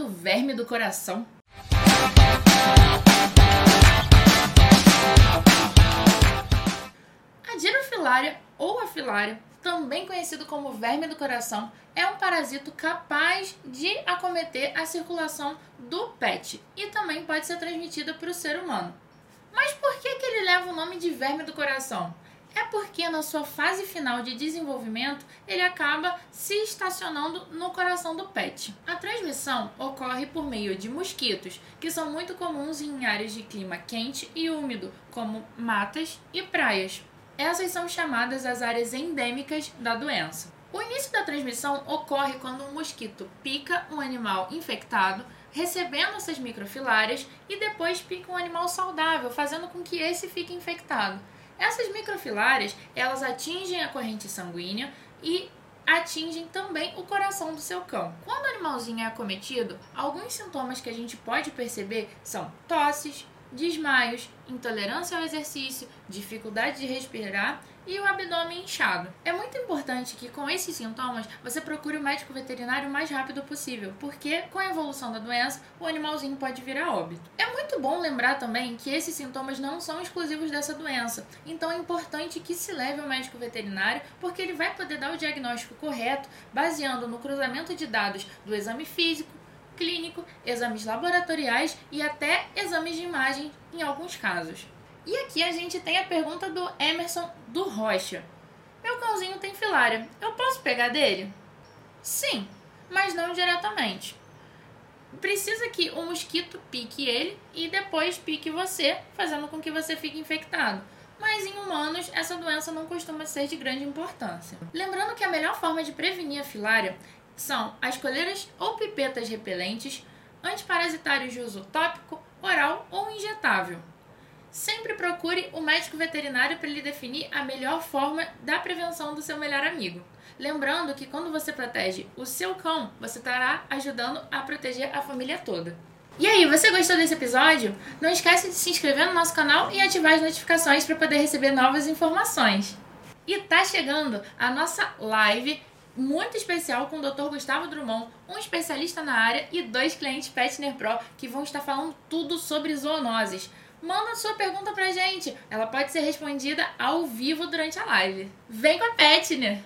do verme do coração? A girofilária ou afilária, também conhecido como verme do coração, é um parasito capaz de acometer a circulação do pet e também pode ser transmitida para o ser humano. Mas por que, que ele leva o nome de verme do coração? É porque na sua fase final de desenvolvimento ele acaba se estacionando no coração do pet. A transmissão ocorre por meio de mosquitos, que são muito comuns em áreas de clima quente e úmido, como matas e praias. Essas são chamadas as áreas endêmicas da doença. O início da transmissão ocorre quando um mosquito pica um animal infectado, recebendo essas microfilárias e depois pica um animal saudável, fazendo com que esse fique infectado. Essas microfilárias, elas atingem a corrente sanguínea e atingem também o coração do seu cão. Quando o animalzinho é acometido, alguns sintomas que a gente pode perceber são tosses, desmaios, intolerância ao exercício, dificuldade de respirar e o abdômen inchado. É muito importante que com esses sintomas você procure o médico veterinário o mais rápido possível, porque com a evolução da doença o animalzinho pode vir a óbito. É muito bom lembrar também que esses sintomas não são exclusivos dessa doença, então é importante que se leve ao médico veterinário, porque ele vai poder dar o diagnóstico correto baseando no cruzamento de dados do exame físico, clínico, exames laboratoriais e até exames de imagem em alguns casos. E aqui a gente tem a pergunta do Emerson do Rocha. Meu cãozinho tem filária, eu posso pegar dele? Sim, mas não diretamente. Precisa que o mosquito pique ele e depois pique você, fazendo com que você fique infectado. Mas em humanos, essa doença não costuma ser de grande importância. Lembrando que a melhor forma de prevenir a filária são as coleiras ou pipetas repelentes, antiparasitários de uso tópico, oral ou injetável. Sempre procure o médico veterinário para lhe definir a melhor forma da prevenção do seu melhor amigo. Lembrando que quando você protege o seu cão, você estará ajudando a proteger a família toda. E aí, você gostou desse episódio? Não esquece de se inscrever no nosso canal e ativar as notificações para poder receber novas informações. E tá chegando a nossa live muito especial com o Dr. Gustavo Drummond, um especialista na área e dois clientes Petner Pro que vão estar falando tudo sobre zoonoses. Manda sua pergunta pra gente, ela pode ser respondida ao vivo durante a live. Vem com a Petner!